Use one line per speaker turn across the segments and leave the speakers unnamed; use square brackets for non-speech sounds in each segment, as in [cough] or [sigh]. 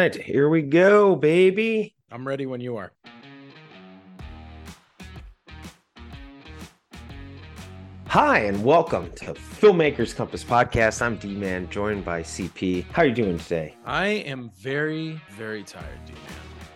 right, here we go, baby.
I'm ready when you are.
Hi, and welcome to Filmmakers Compass Podcast. I'm D Man, joined by CP. How are you doing today?
I am very, very tired, dude.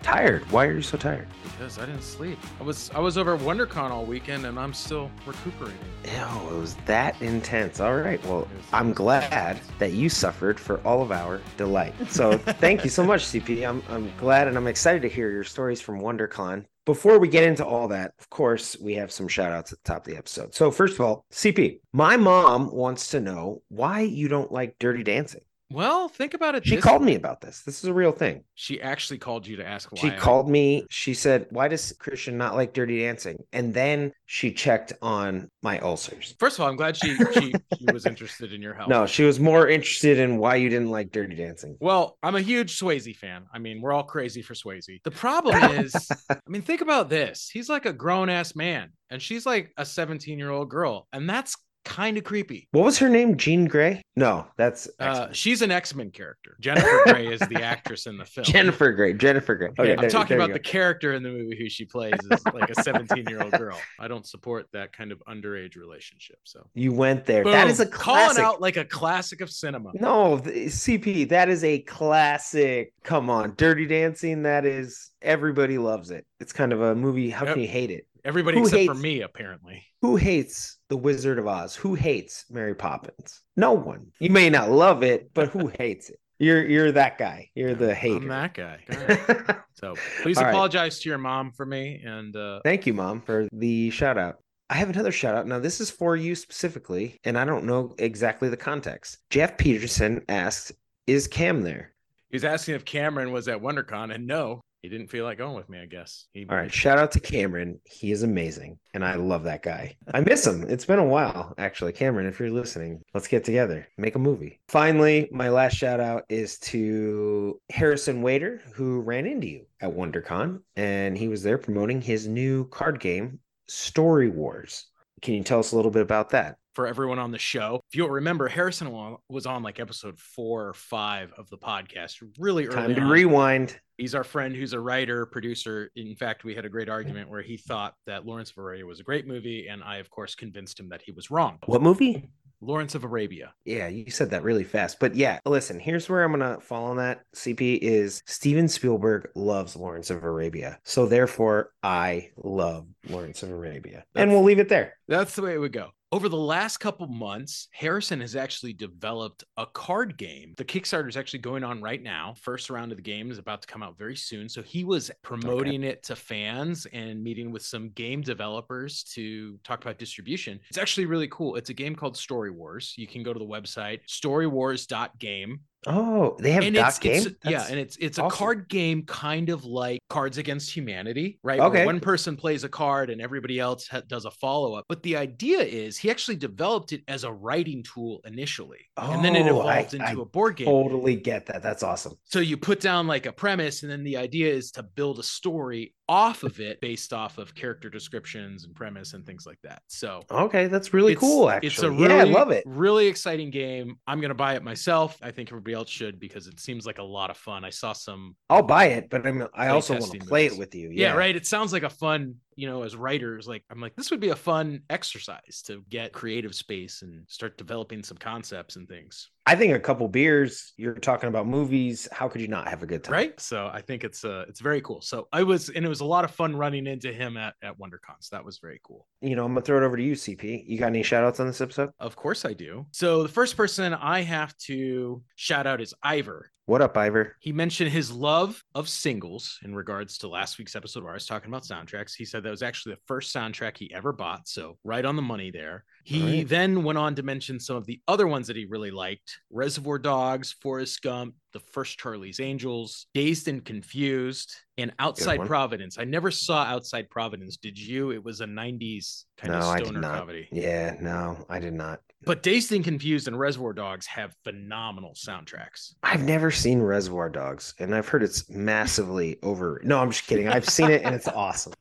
Tired. Why are you so tired?
Because I didn't sleep. I was I was over at WonderCon all weekend and I'm still recuperating.
Ew, it was that intense. All right. Well, I'm glad that you suffered for all of our delight. So thank you so much, [laughs] CP. I'm I'm glad and I'm excited to hear your stories from WonderCon. Before we get into all that, of course, we have some shout outs at the top of the episode. So first of all, CP, my mom wants to know why you don't like dirty dancing.
Well, think about it.
She called
way.
me about this. This is a real thing.
She actually called you to ask why.
She called me. She said, Why does Christian not like dirty dancing? And then she checked on my ulcers.
First of all, I'm glad she she, [laughs] she was interested in your health.
No, she was more interested in why you didn't like dirty dancing.
Well, I'm a huge Swayze fan. I mean, we're all crazy for Swayze. The problem is, [laughs] I mean, think about this. He's like a grown ass man, and she's like a 17 year old girl, and that's kind of creepy.
What was her name? Jean Grey? No, that's
Uh,
X-Men.
she's an X Men character. Jennifer Grey is the actress in the film.
Jennifer Grey. Jennifer Grey. Okay,
Yeah, I'm
there-
talking
there you
about the character in the movie who she plays is like a 17 year old [laughs] girl. I don't support that kind of underage relationship. So
You went there. That is a
Boom. calling
classic.
out like a classic of cinema.
No, the- CP, that is a classic. Come on, Dirty Dancing. That is everybody loves it. It's kind of a movie. How
Yep.
can you hate it?
Everybody
Who
except for me, apparently.
Who hates The Wizard of Oz? Who hates Mary Poppins? No one. You may not love it, but who [laughs] hates it? You're you're that guy. You're the hater.
I'm that guy. [laughs] Right. So please
All right.
apologize to your mom for me. And uh,
Thank you, mom, for the shout out. I have another shout out. Now, this is for you specifically, and I don't know exactly the context. Jeff Peterson asks, Is Cam there?
He's asking if Cameron was at WonderCon, and no, he didn't feel like going with me. I guess. He,
All right. Shout out to Cameron. He is amazing, and I love that guy. I miss him. It's been a while, actually. Cameron, if you're listening, let's get together, make a movie. Finally, my last shout out is to Harrison Waiter, who ran into you at WonderCon, and he was there promoting his new card game, Story Wars. Can you tell us a little bit about that?
For everyone on the show. If you'll remember, Harrison was on like episode four or five of the podcast, really early.
Time to
on.
rewind.
He's our friend who's a writer, producer. In fact, we had a great argument where he thought that Lawrence of Arabia was a great movie, and I, of course, convinced him that he was wrong.
What movie?
Lawrence of Arabia.
Yeah, you said that really fast. But yeah, listen, here's where I'm going to fall on that. CP is Steven Spielberg loves Lawrence of Arabia. So therefore, I love Lawrence of Arabia. and we'll leave it there.
That's the way it would go. Over the last couple months, Harrison has actually developed a card game. The Kickstarter is actually going on right now. First round of the game is about to come out very soon. So he was promoting it to fans and meeting with some game developers to talk about distribution. It's actually really cool. It's a game called Story Wars. You can go to the website storywars.game
Oh, they have
and it's,
game?
it's yeah, and it's it's a card game kind of like Cards Against Humanity, right?
Okay.
Where one person plays a card and everybody else ha- does a follow up. But the idea is he actually developed it as a writing tool initially, and then it
Oh, I-
evolved into
I
a board game.
totally get that. That's awesome.
So you put down like a premise, and then the idea is to build a story off of it based off of character descriptions and premise and things like that. So
Okay, that's really cool, actually.
It's a really,
yeah, I love it.
Really exciting game. I'm gonna buy it myself. I think everybody else should because it seems like a lot of fun. I saw some.
I'll buy it, but I'm, I also want to play it with you.
Yeah. right. It sounds like a fun, you know, as writers, like I'm like, this would be a fun exercise to get creative space and start developing some concepts and things.
I think a couple beers, you're talking about movies. How could you not have a good time?
Right. So I think it's uh it's very cool. So I was and it was a lot of fun running into him at, at WonderCon. So that was very cool.
You know, I'm going to throw it over to you, CP. You got any shout outs on this episode?
Of course I do. So the first person I have to shout out is Ivor.
What up, Ivor?
He mentioned his love of singles in regards to last week's episode where I was talking about soundtracks. He said that was actually the first soundtrack he ever bought. So, right on the money there. He
right.
then went on to mention some of the other ones that he really liked Reservoir Dogs, Forrest Gump, The First Charlie's Angels, Dazed and Confused, and Outside. Providence. I never saw Outside Providence. Did you? It was a 90s kind
no,
of stoner comedy.
Yeah, no, I did not.
But Dazed and Confused and Reservoir Dogs have phenomenal soundtracks.
I've never seen Reservoir Dogs, and I've heard it's massively over. No, I'm just kidding. I've seen it, and it's awesome.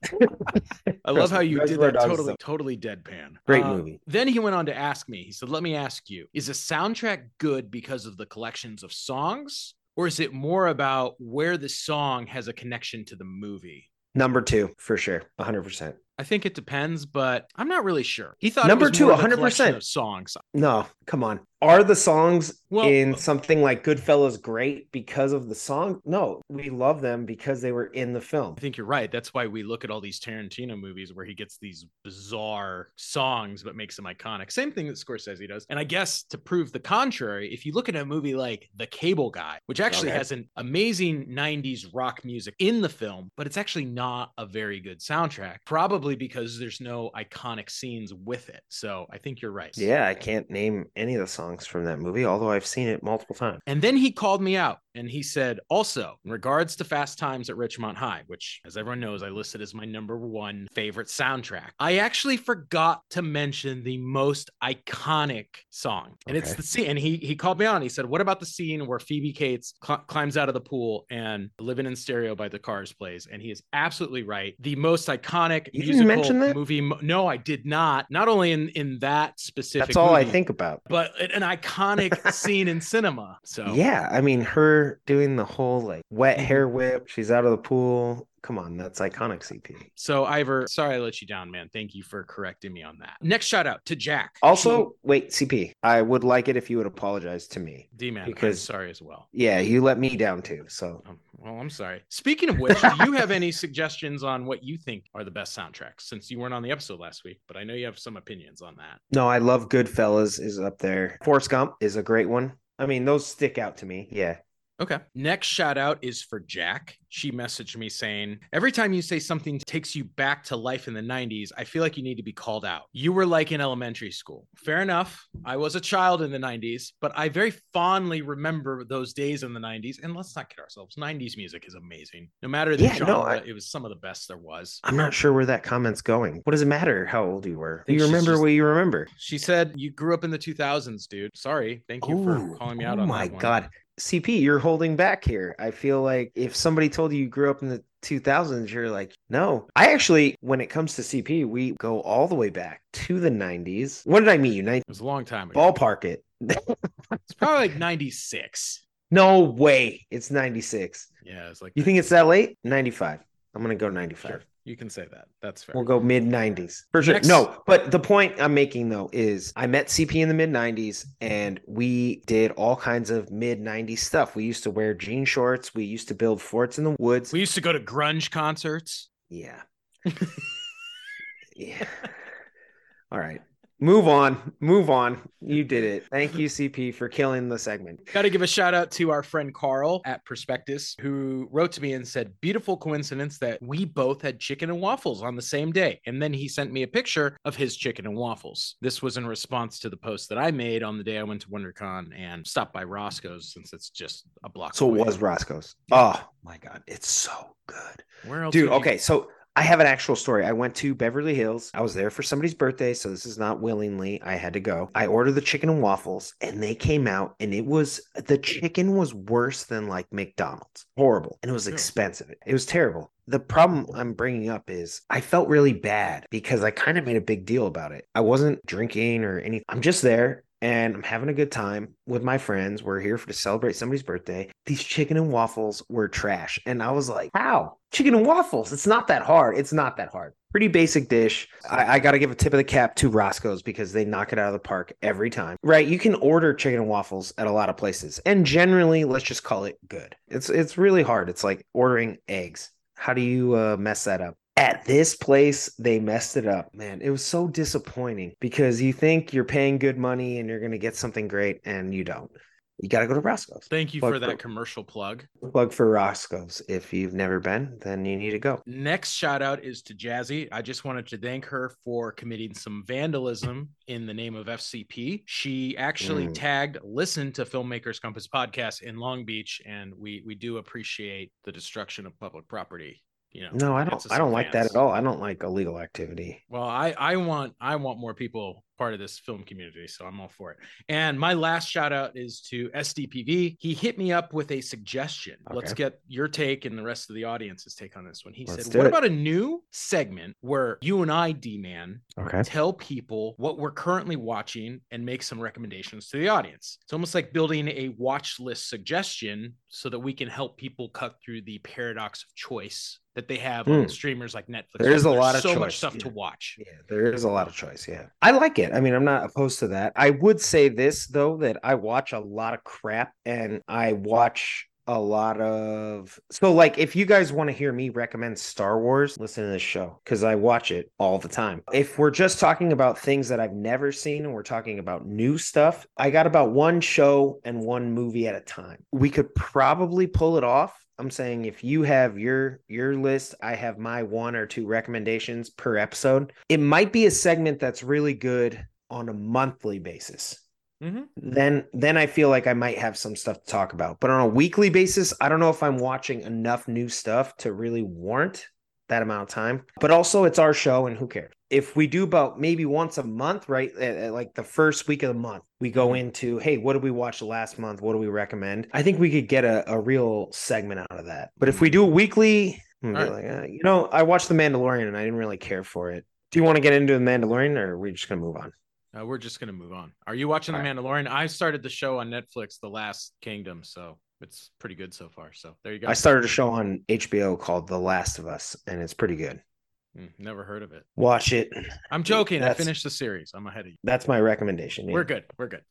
[laughs]
I love how you did that
Dogs
totally,
a
totally deadpan.
Great
Uh,
movie.
Then he went on to ask me, he said, Let me ask you, is a soundtrack good because of the collections of songs or is it more about where the song has a connection to the movie?
Number two, for sure. 100%.
I think it depends, but I'm not really sure. He thought
Number
it was
two,
more of a
100%.
of songs.
No, come on. Are the songs
Well-
in something like Goodfellas great because of the song? No, we love them because they were in the film.
I think you're right. That's why we look at all these Tarantino movies where he gets these bizarre songs but makes them iconic. Same thing that Scorsese does. And I guess to prove the contrary, if you look at a movie like The Cable Guy, which actually
Okay.
has an amazing 90s rock music in the film, but it's actually not a very good soundtrack, probably because there's no iconic scenes with it. So I think you're right.
Yeah, I can't name any of the songs from that movie, although I've seen it multiple times.
And then he called me out and he said, also, in regards to Fast Times at Ridgemont High, which, as everyone knows, I listed as my number one favorite soundtrack, I actually forgot to mention the most iconic song. And it's the scene. And he, he called me on. He said, What about the scene where Phoebe Cates cl- climbs out of the pool and Living in Stereo by the Cars plays? And he is absolutely right. The most iconic
You didn't
musical
mention that?
movie. mo- No, I did not. Not only in, in that specific
That's all I think about.
but an iconic [laughs] scene in cinema. So
Yeah, I mean, her doing the whole like wet
Mhm.
hair whip, she's out of the pool. Come on, that's iconic CP.
So Ivor, sorry I let you down, man. Thank you for correcting me on that. Next shout out to Jack.
Also, wait, CP, I would like it if you would apologize to me.
D man,
because-
because sorry as well.
Yeah, you let me down too. So
Um, well, I'm sorry. Speaking of which, do you have any [laughs] suggestions on what you think are the best soundtracks? Since you weren't on the episode last week, but I know you have some opinions on that.
no, I love Goodfellas is up there. Forrest Gump is a great one. I mean, those stick out to me. Yeah.
Okay. Next shout out is for Jack. She messaged me saying, Every time you say something takes you back to life in the 90s, I feel like you need to be called out. You were like in elementary school. Fair enough. I was a child in the 90s, but I very fondly remember those days in the 90s. And let's not kid ourselves 90s music is amazing. No matter the
Yeah, no,
genre,
I-
it was some of the best there was.
I'm not sure where that comment's going. What does it matter how old you were? You remember
just-
what you remember.
She said, You grew up in the 2000s, dude. Sorry. Thank you for calling me out
oh
on
my
that one.
god. CP, you're holding back here. I feel like if somebody told you you grew up in the 2000s, you're like, no. I actually, when it comes to CP, we go all the way back to the 90s. When did I meet you? Nin-
It was a long time ago.
Ballpark it. [laughs]
It's probably like 96.
no way. It's 96.
Yeah, it's like
You think it's that late? 95. I'm going to go 95.
Sure. You can say that. That's fair.
We'll go mid 90s for sure.
Next-
No, but the point I'm making though is I met CP in the mid 90s and we did all kinds of mid 90s stuff. We used to wear jean shorts. We used to build forts in the woods.
we used to go to grunge concerts.
yeah. [laughs] yeah. All right. Move on. Move on. You did it. Thank you, CP, for killing the segment.
Got to give a shout out to our friend Carl at Prospectus, who wrote to me and said, Beautiful coincidence that we both had chicken and waffles on the same day. And then he sent me a picture of his chicken and waffles. This was in response to the post that I made on the day I went to WonderCon and stopped by Roscoe's since it's just a block
So it was Roscoe's. Oh my God. It's so good.
Where else?
Dude,
would you-
okay, so I have an actual story. I went to Beverly Hills. I was there for somebody's birthday, so this is not willingly. I had to go. I ordered the chicken and waffles, and they came out, and it was the chicken was worse than like McDonald's. Horrible, and it was expensive. It was terrible. The problem I'm bringing up is I felt really bad because I kind of made a big deal about it. I wasn't drinking or anything. I'm just there and I'm having a good time with my friends. We're here for to celebrate somebody's birthday. These chicken and waffles were trash. And I was like, how? Chicken and waffles. It's not that hard. It's not that hard. Pretty basic dish. I, I got to give a tip of the cap to Roscoe's because they knock it out of the park every time. Right. You can order chicken and waffles at a lot of places. And generally, let's just call it good. It's it's really hard. It's like ordering eggs. How do you uh, mess that up? At this place, they messed it up, man. It was so disappointing because you think you're paying good money and you're going to get something great, and you don't. You got to go to Roscoe's.
Thank you
Plug
for that
for-
commercial plug.
Plug for Roscoe's. If you've never been, then you need to go.
Next shout out is to Jazzy. I just wanted to thank her for committing some vandalism in the name of FCP. She actually
Mm.
tagged listen to Filmmakers Compass podcast in Long Beach, and we we do appreciate the destruction of public property. You know,
No, I don't. I don't like that at all. I don't like illegal activity.
Well, I I want I want more people part of this film community, so I'm all for it. And my last shout out is to SDPV. He hit me up with a suggestion. Okay. Let's get your take and the rest of the audience's take on this one. He Let's said, "What it. about a new segment where you and I, D Man, okay. tell people what we're currently watching and make some recommendations to the audience? It's almost like building a watch list suggestion so that we can help people cut through the paradox of choice that they have mm. on streamers like Netflix.
There is a lot of
so
choice.
much stuff
yeah.
to watch.
Yeah, there is a lot of choice. Yeah, I like it. I mean, I'm not opposed to that. I would say this though that I watch a lot of crap and I watch a lot of so like if you guys want to hear me recommend Star Wars, listen to this show because I watch it all the time. If we're just talking about things that I've never seen and we're talking about new stuff, I got about one show and one movie at a time. We could probably pull it off. I'm saying if you have your your list, I have my one or two recommendations per episode. It might be a segment that's really good on a monthly basis Mm-hmm. Then then I feel like I might have some stuff to talk about. But on a weekly basis, I don't know if I'm watching enough new stuff to really warrant that amount of time. But also it's our show and who cares? If we do about maybe once a month, right? At, at like the first week of the month, we go mm-hmm. into, hey, what did we watch last month? What do we recommend? I think we could get a, a real segment out of that. But if we do weekly, right. like, uh, you know, I watched The Mandalorian and I didn't really care for it. Do you want to get into The Mandalorian or are we just going to move on?
Uh, we're just gonna move on. Are you watching All The Mandalorian? I started the show on Netflix, The Last Kingdom, so it's pretty good so far. So there you go.
I started a show on HBO called The Last of Us, and it's pretty good.
Mm, never heard of it.
Watch it.
I'm joking. That's, I finished the series. I'm ahead of you.
That's my recommendation.
Yeah. We're good. We're good.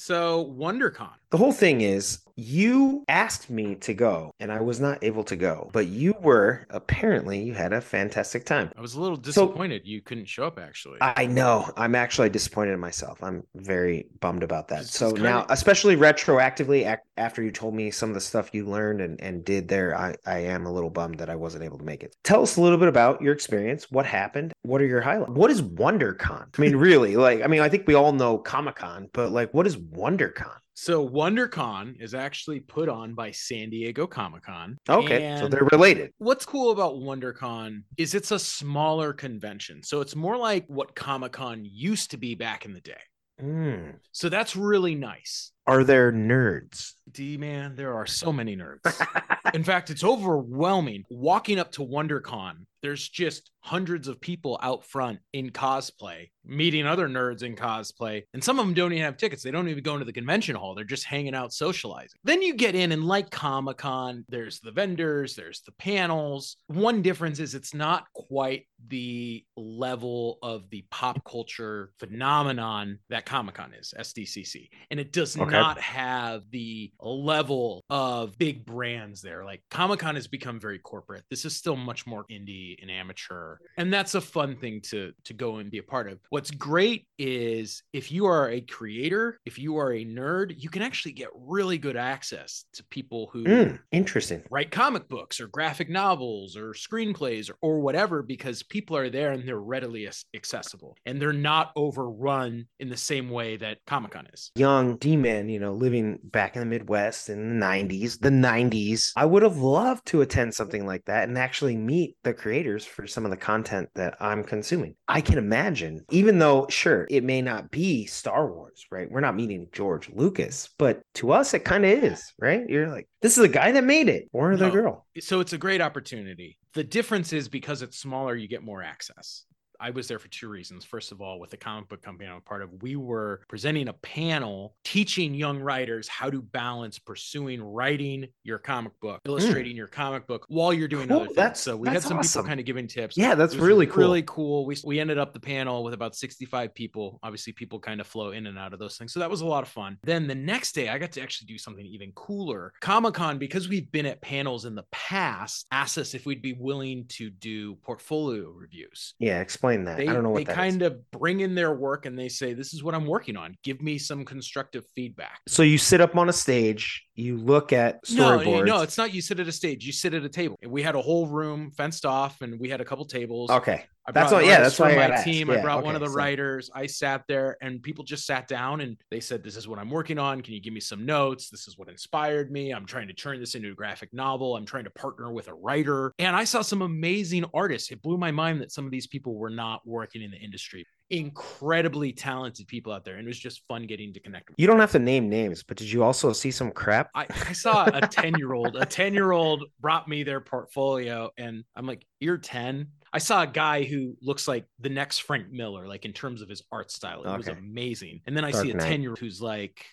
So WonderCon.
The whole thing is you asked me to go and I was not able to go, but you were apparently you had a fantastic time.
I was a little disappointed so, you couldn't show up actually.
I know. I'm actually disappointed in myself. I'm very bummed about that. so now, of... especially retroactively after you told me some of the stuff you learned and, and did there, I, I am a little bummed that I wasn't able to make it. Tell us a little bit about your experience. What happened? What are your highlights? What is WonderCon? I mean, really, like, I mean, I think we all know Comic Con, but like, what is WonderCon?
So WonderCon is actually put on by San Diego Comic Con.
Okay, so they're related.
What's cool about WonderCon is it's a smaller convention. So it's more like what Comic Con used to be back in the day. Mm. So that's really nice.
Are there nerds?
D man, there are so many nerds. [laughs] in fact, it's overwhelming. Walking up to WonderCon, there's just hundreds of people out front in cosplay, meeting other nerds in cosplay. And some of them don't even have tickets. They don't even go into the convention hall. They're just hanging out socializing. Then you get in, and like Comic Con, there's the vendors, there's the panels. One difference is it's not quite the level of the pop culture phenomenon that Comic Con is, SDCC. And it does okay. Not have the level of big brands there. Like Comic Con has become very corporate. This is still much more indie and amateur. And that's a fun thing to to go and be a part of. What's great is if you are a creator if you are a nerd you can actually get really good access to people who
mm, interesting.
write comic books or graphic novels or screenplays or, or whatever because people are there and they're readily accessible. And they're not overrun in the same way that comic-con is.
Young d-man you know living back in the midwest in the 90s the 90s i would have loved to attend something like that and actually meet the creators for some of the content that I'm consuming. I can imagine, even though, sure, it may not be Star Wars, right? We're not meeting George Lucas, but to us, it kind of is, right? You're like, this is the guy that made it or the no. girl.
So it's a great opportunity. The difference is because it's smaller, you get more access. I was there for two reasons. First of all, with the comic book company I'm a part of, we were presenting a panel teaching young writers how to balance pursuing writing your comic book, hmm. illustrating mm. your comic book while you're doing cool. other things. That's, so we had some awesome. people kind of giving tips.
Yeah, that's really cool.
Really cool. We, we ended up the panel with about 65 people. Obviously, people kind of flow in and out of those things. So that was a lot of fun. Then the next day, I got to actually do something even cooler. Comic Con, because we've been at panels in the past, asked us if we'd be willing to do portfolio reviews.
Yeah, explain explain that.
They,
I don't know
what they kind is. of bring in their work and they say, "This is what I'm working on. Give me some constructive feedback."
So you sit up on a stage, you look at storyboards.
No, no, it's not. You sit at a stage. You sit at a table. We had a whole room fenced off, and we had a couple tables.
Okay, that's what. Yeah, that's why
my team. Yeah, I brought okay, one of the so. writers. I sat there, and people just sat down and they said, "This is what I'm working on. Can you give me some notes? This is what inspired me. I'm trying to turn this into a graphic novel. I'm trying to partner with a writer." And I saw some amazing artists. It blew my mind that some of these people were not working in the industry incredibly talented people out there, and it was just fun getting to connect. with
You don't have to name names, but did you also see some crap?
I, I saw a 10 year old, a 10 year old brought me their portfolio, and I'm like, You're 10. I saw a guy who looks like the next Frank Miller, like in terms of his art style. It was amazing. And then I
Dark
see a 10 year old who's like,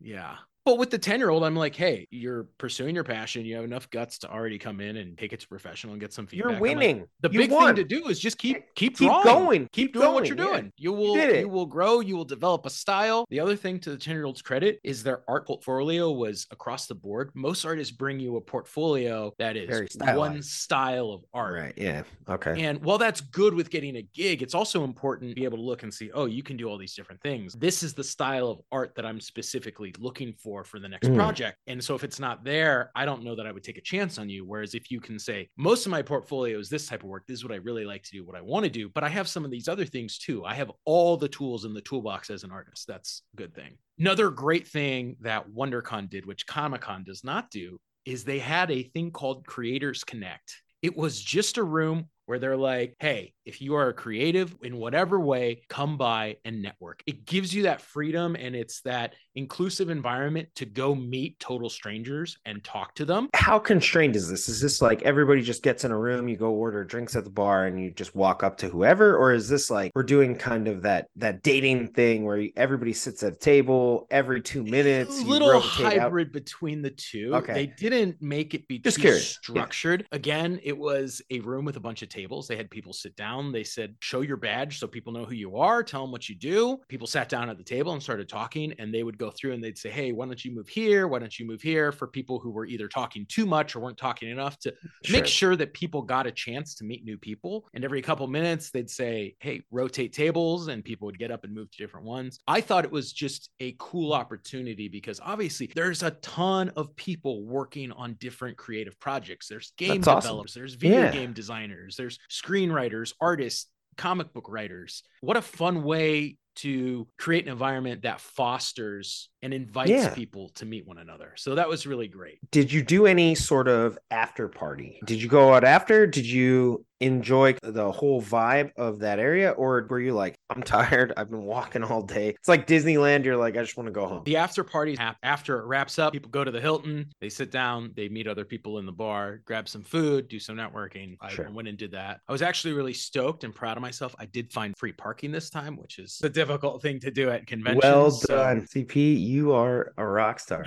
Yeah. But with the 10 year old, I'm like, Hey, you're pursuing your passion. You have enough guts to already come in and take it to professional and get some feedback.
You're
I'm like,
winning.
the
You
big
won.
thing to do is just keep keep
Keep
drawing.
going.
keep,
Keep
doing what you're
going. Yeah.
doing. You will
it.
you will grow. You will develop a style. The other thing to the ten year old's credit is their art portfolio was across the board. Most artists bring you a portfolio that is one style of art.
Right. Yeah. Okay.
And while that's good with getting a gig, it's also important to be able to look and see, oh, you can do all these different things. This is the style of art that I'm specifically looking for for the next
Mm.
project. And so if it's not there, I don't know that I would take a chance on you. Whereas if you can say, most of my portfolio is this type of work, this is what I really like to do, what I want to do, but I have some of these other things too. I have all the tools in the toolbox as an artist. That's a good thing. Another great thing that WonderCon did, which Comic Con does not do, is they had a thing called Creators Connect. It was just a room where they're like, hey, if you are a creative in whatever way, come by and network. It gives you that freedom and it's that inclusive environment to go meet total strangers and talk to them.
How constrained is this? Is this like everybody just gets in a room, you go order drinks at the bar, and you just walk up to whoever, or is this like we're doing kind of that that dating thing where everybody sits at a table every two minutes?
a little
rotate out?
hybrid between the two.
Okay.
They didn't make it be
Just
too
curious. Yeah.
structured. Again, it was a room with a bunch of tables. They had people sit down. They said, show your badge so people know who you are, tell them what you do. People sat down at the table and started talking, and they would go through and they'd say, Hey, why don't you move here? Why don't you move here? For people who were either talking too much or weren't talking enough to make sure that people got a chance to meet new people. And every couple minutes, they'd say, Hey, rotate tables, and people would get up and move to different ones. I thought it was just a cool opportunity because obviously there's a ton of people working on different creative projects. There's game
That's awesome.
developers, there's video
Yeah.
game designers, there's screenwriters, artists, comic book writers. What a fun way to create an environment that fosters and invites
Yeah.
people to meet one another. So that was really great.
Did you do any sort of after party? Did you go out after? Did you enjoy the whole vibe of that area? Or were you like, I'm tired. I've been walking all day. It's like Disneyland. You're like, I just want to go home.
The after party after it wraps up, people go to the Hilton, they sit down, they meet other people in the bar, grab some food, do some networking. I
Sure.
went and did that. I was actually really stoked and proud of myself. I did find free parking this time, which is a difficult thing to do at conventions.
Well
so
done, CP. You are a rock star.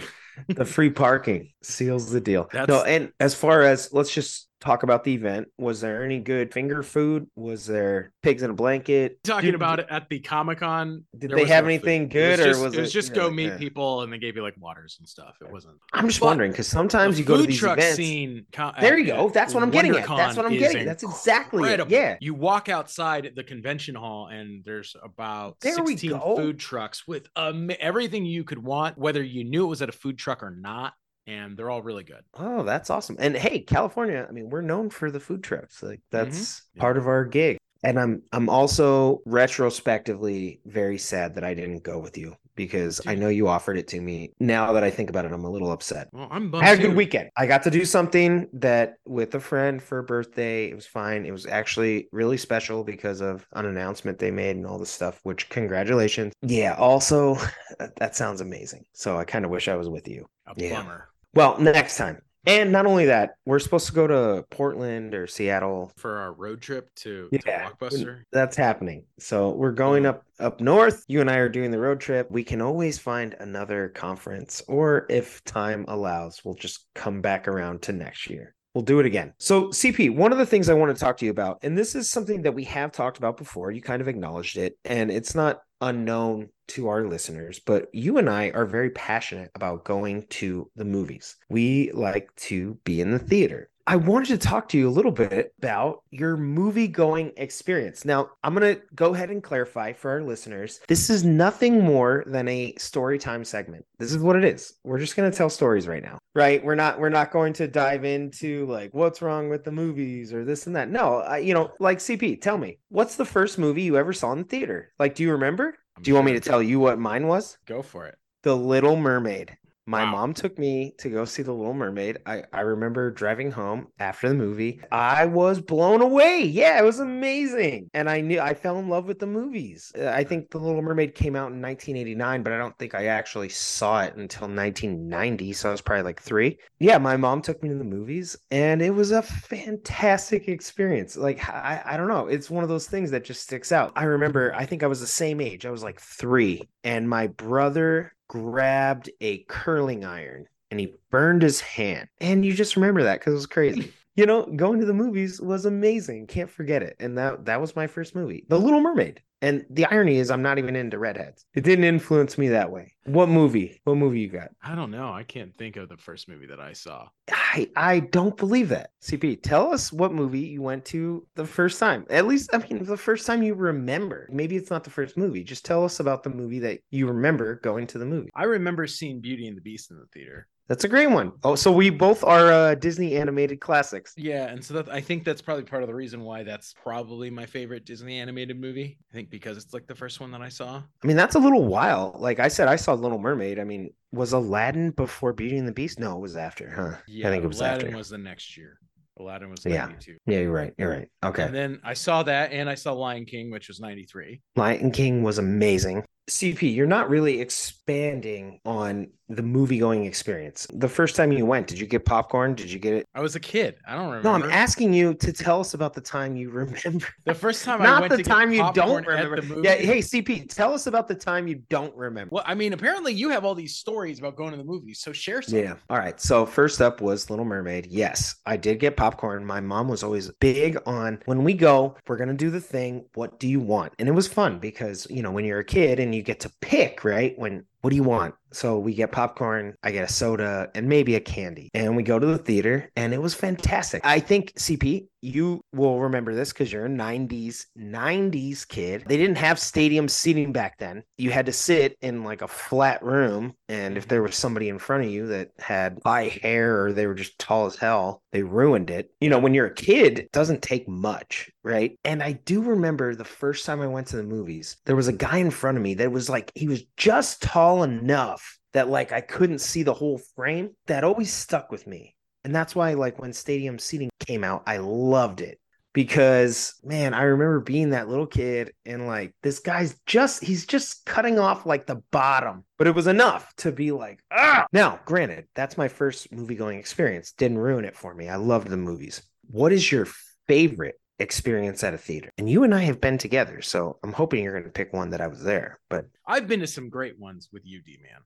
the free [laughs] parking seals the deal. no, and as far as let's just talk about the event. Was there any good finger food? Was there pigs in a blanket?
Talking
Did-
about it at the Comic Con.
Did they have
no
anything
It
good,
was
or
just,
was
it was
it,
just go meet
yeah.
people and they gave you like waters and stuff. It wasn't.
I'm just
But
wondering because sometimes you go to
food
these
truck
events.
scene.
There you go. That's what I'm getting at. That's what I'm getting. That's exactly it.
incredible.
Yeah.
You walk outside the convention hall and there's about
There
16 food trucks with um, everything you could want, whether you knew it was at a food truck or not. And they're all really good.
Oh, that's awesome. And hey, California, I mean, we're known for the food trucks. Like mm-hmm. that's
Yeah.
part of our gig. And I'm I'm also retrospectively very sad that I didn't go with you because I know you offered it to me. Now that I think about it, I'm a little upset.
Well, I'm
I had a good
too.
weekend. I got to do something that with a friend for a birthday. It was fine. It was actually really special because of an announcement they made and all this stuff, which congratulations. Yeah, also that, [laughs] that sounds amazing. So I kind of wish I was with you.
A
Yeah.
bummer
Well, next time. And not only that, we're supposed to go to Portland or Seattle.
for our road trip to,
Yeah.
to Blockbuster.
That's happening. So we're going up up north. You and I are doing the road trip. We can always find another conference or if time allows, we'll just come back around to next year. We'll do it again. So, CP, one of the things I want to talk to you about, and this is something that we have talked about before, you kind of acknowledged it, and it's not unknown to our listeners, but you and I are very passionate about going to the movies. We like to be in the theater. I wanted to talk to you a little bit about your movie going experience. Now, I'm going to go ahead and clarify for our listeners this is nothing more than a story time segment. This is what it is. We're just going to tell stories right now. Right? We're not we're not going to dive into like what's wrong with the movies or this and that. No, I, you know, like CP, tell me, what's the first movie you ever saw in the theater? Like do you remember?
I'm
Do you want me to tell you what mine was?
Go for it.
The Little Mermaid. My
Wow.
mom took me to go see The Little Mermaid. I, I remember driving home after the movie. I was blown away. Yeah, it was amazing. And I knew I fell in love with the movies. Uh, I think The Little Mermaid came out in 1989, but I don't think I actually saw it until 1990. So I was probably like three. Yeah, my mom took me to the movies and it was a fantastic experience. Like, I, I don't know. It's one of those things that just sticks out. I remember, I think I was the same age. I was like three, and my brother grabbed a curling iron and he burned his hand. And you just remember that because it was crazy. [laughs] You know, going to the movies was amazing. Can't forget it. And that that was my first movie, The Little Mermaid. And the irony is I'm not even into redheads. It didn't influence me that way. What movie? What movie you got?
I don't know. I can't think of the first movie that I saw.
I I don't believe that. CP, tell us what movie you went to the first time. At least I mean the first time you remember. Maybe it's not the first movie. Just tell us about the movie that you remember going to the movie.
I remember seeing Beauty and the Beast in the theater.
That's a great one. Oh, so we both are uh, Disney animated classics.
Yeah, and so that I think that's probably part of the reason why that's probably my favorite Disney animated movie. I think because it's like the first one that I saw.
I mean, that's a little while. Like I said, I saw Little Mermaid. I mean, was Aladdin before Beauty and the Beast? No, it was after, huh?
Yeah,
I think it was after.
Aladdin
after.
was the next year. Aladdin was
Yeah.
92.
Yeah, you're right. You're right. Okay.
And then I saw that and I saw Lion King, which was 93.
Lion King was amazing. CP, you're not really expanding on the movie going experience. The first time you went, did you get popcorn? Did you get it?
I was a kid. I don't remember.
No, I'm asking you to tell us about the time you remember.
the first time I
Not
went
the time you don't remember. Yeah, hey CP, tell us about the time you don't remember.
Well, I mean, apparently you have all these stories about going to the movies, so share some.
Yeah. All right. So first up was Little Mermaid. Yes, I did get popcorn. My mom was always big on when we go, we're gonna do the thing. What do you want? And it was fun because you know when you're a kid and you get to pick, right? When what do you want? So we get popcorn, I get a soda, and maybe a candy. And we go to the theater, and it was fantastic. I think, CP, you will remember this because you're a 90s, 90s kid. They didn't have stadium seating back then. You had to sit in like a flat room. And if there was somebody in front of you that had high hair or they were just tall as hell, they ruined it. You know, when you're a kid, it doesn't take much, right? And I do remember the first time I went to the movies, there was a guy in front of me that was like, he was just tall enough that like I couldn't see the whole frame. That always stuck with me. And that's why, like, when stadium seating came out, I loved it because, man, I remember being that little kid and like, this guy's just, he's just cutting off like the bottom, but it was enough to be like, ah. Now, granted, that's my first movie going experience. Didn't ruin it for me. I loved the movies. What is your favorite experience at a theater? And you and I have been together. So I'm hoping you're going to pick one that I was there, but
I've been to some great ones with you, D man.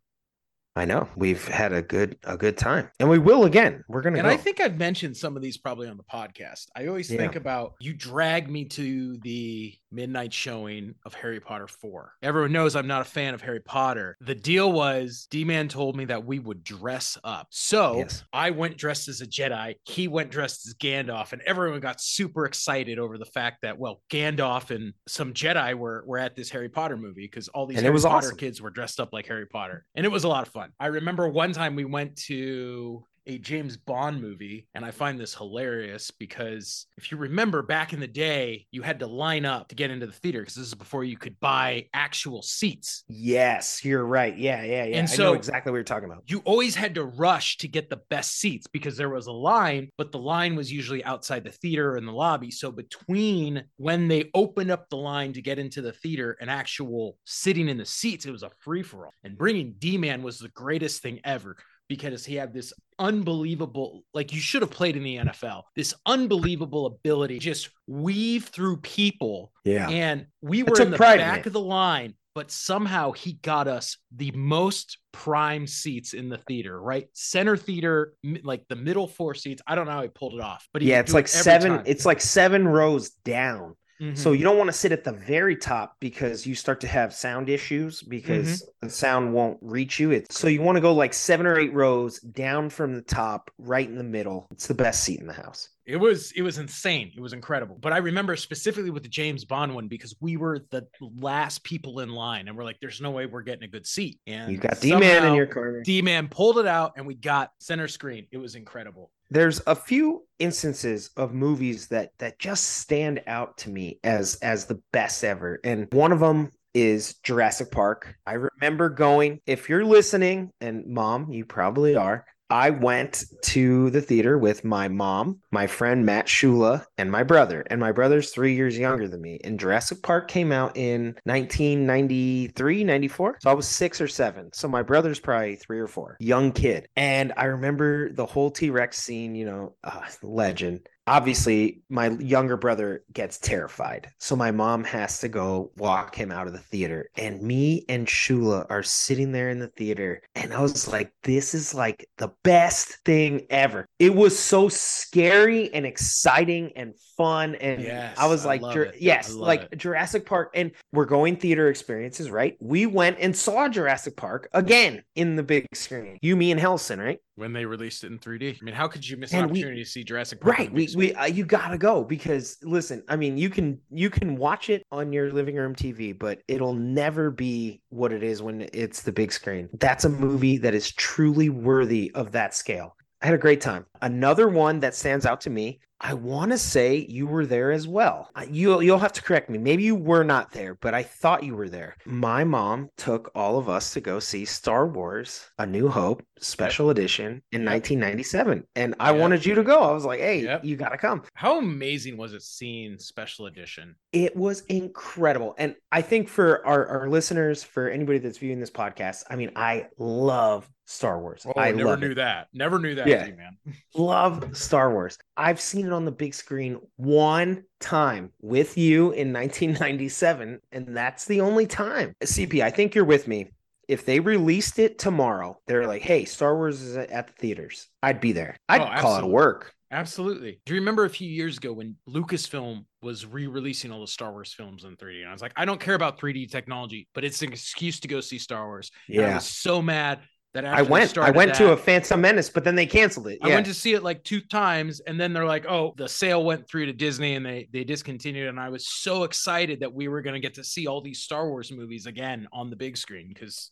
I know we've had a good a good time, and we will again. We're gonna
And
go.
I think I've mentioned some of these probably on the podcast. I always
Yeah.
think about you drag me to the midnight showing of Harry Potter 4. Everyone knows I'm not a fan of Harry Potter. The deal was D Man told me that we would dress up. So
Yes.
I went dressed as a Jedi. He went dressed as Gandalf, and everyone got super excited over the fact that, well, Gandalf and some Jedi were, were at this Harry Potter movie because all these
And
Harry Potter
awesome.
kids were dressed up like Harry Potter. And it was a lot of fun. I remember one time we went to a James Bond movie, and I find this hilarious because if you remember back in the day, you had to line up to get into the theater because this is before you could buy actual seats.
yes, you're right. Yeah, yeah, yeah.
And
I
so-
know exactly what you're talking about.
You always had to rush to get the best seats because there was a line, but the line was usually outside the theater in the lobby. So between when they opened up the line to get into the theater and actual sitting in the seats, it was a free for all. And bringing D Man was the greatest thing ever because he had this unbelievable, like you should have played in the NFL, this unbelievable ability just weave through people
Yeah,
and we were in the
in
back
it.
of the line, but somehow he got us the most prime seats in the theater, right? Center theater, like the middle four seats. I don't know how he pulled it off, but
yeah. It's like
it
seven.
time.
It's like seven rows down.
Mhm.
So you don't want to sit at the very top because you start to have sound issues because
Mm-hmm.
the sound won't reach you. It's so you want to go like seven or eight rows down from the top, right in the middle. It's the best seat in the house.
it was it was insane. It was incredible. But I remember specifically with the James Bond one because we were the last people in line, and we're like, "There's no way we're getting a good seat." And
You got D Man in your corner.
D Man pulled it out, and we got center screen. It was incredible.
There's a few instances of movies that that just stand out to me as as the best ever and one of them is Jurassic Park. I remember going, if you're listening, and mom, you probably are, I went to the theater with my mom, my friend Matt Shula, and my brother. And my brother's three years younger than me. And Jurassic Park came out in 1993, 94. So I was six or seven. So my brother's probably three or four, young kid. And I remember the whole T Rex scene, you know, uh, legend obviously my younger brother gets terrified. So my mom has to go walk him out of the theater. And me and shula are sitting there in the theater. And i was like this is like the best thing ever. It was so scary and exciting and fun. And
Yes,
i was like
love
Jur- yes like
it.
jurassic park. And we're going theater experiences right? We went and saw jurassic park again in the big screen. You me and helson right
when they released it in 3D. I mean, how could you miss
And
an
we-
opportunity to see Jurassic Park?
right we, we uh, you gotta go because listen i mean you can you can watch it on your living room tv but it'll never be what it is when it's the big screen that's a movie that is truly worthy of that scale i had a great time another one that stands out to me i want to say you were there as well you'll you'll have to correct me maybe you were not there but i thought you were there my mom took all of us to go see star wars a new hope special edition in
Yep.
1997 and i
Yep.
wanted you to go i was like hey
Yep.
you gotta come
How amazing was it seeing special edition?
it was incredible and i think for our, our listeners for anybody that's viewing this podcast i mean i love star wars
Oh,
i
I never knew
it.
that. Never knew that,
Yeah.
man. [laughs]
love star wars i've seen it on the big screen one time with you in 1997 and that's the only time. Cp i think you're with me. If they released it tomorrow they're like hey star wars is at the theaters. I'd be there. I'd
Oh,
call it work.
Absolutely. Do you remember a few years ago when Lucasfilm was re-releasing all the Star Wars films in 3D? And I was like, I don't care about 3D technology, but it's an excuse to go see Star Wars. And I
yeah.
was so mad that
i went i went to a phantom menace but then they canceled it
I went to see it like two times, and then they're like, "Oh, the sale went through to Disney, and they they discontinued." And I was so excited that we were going to get to see all these Star Wars movies again on the big screen because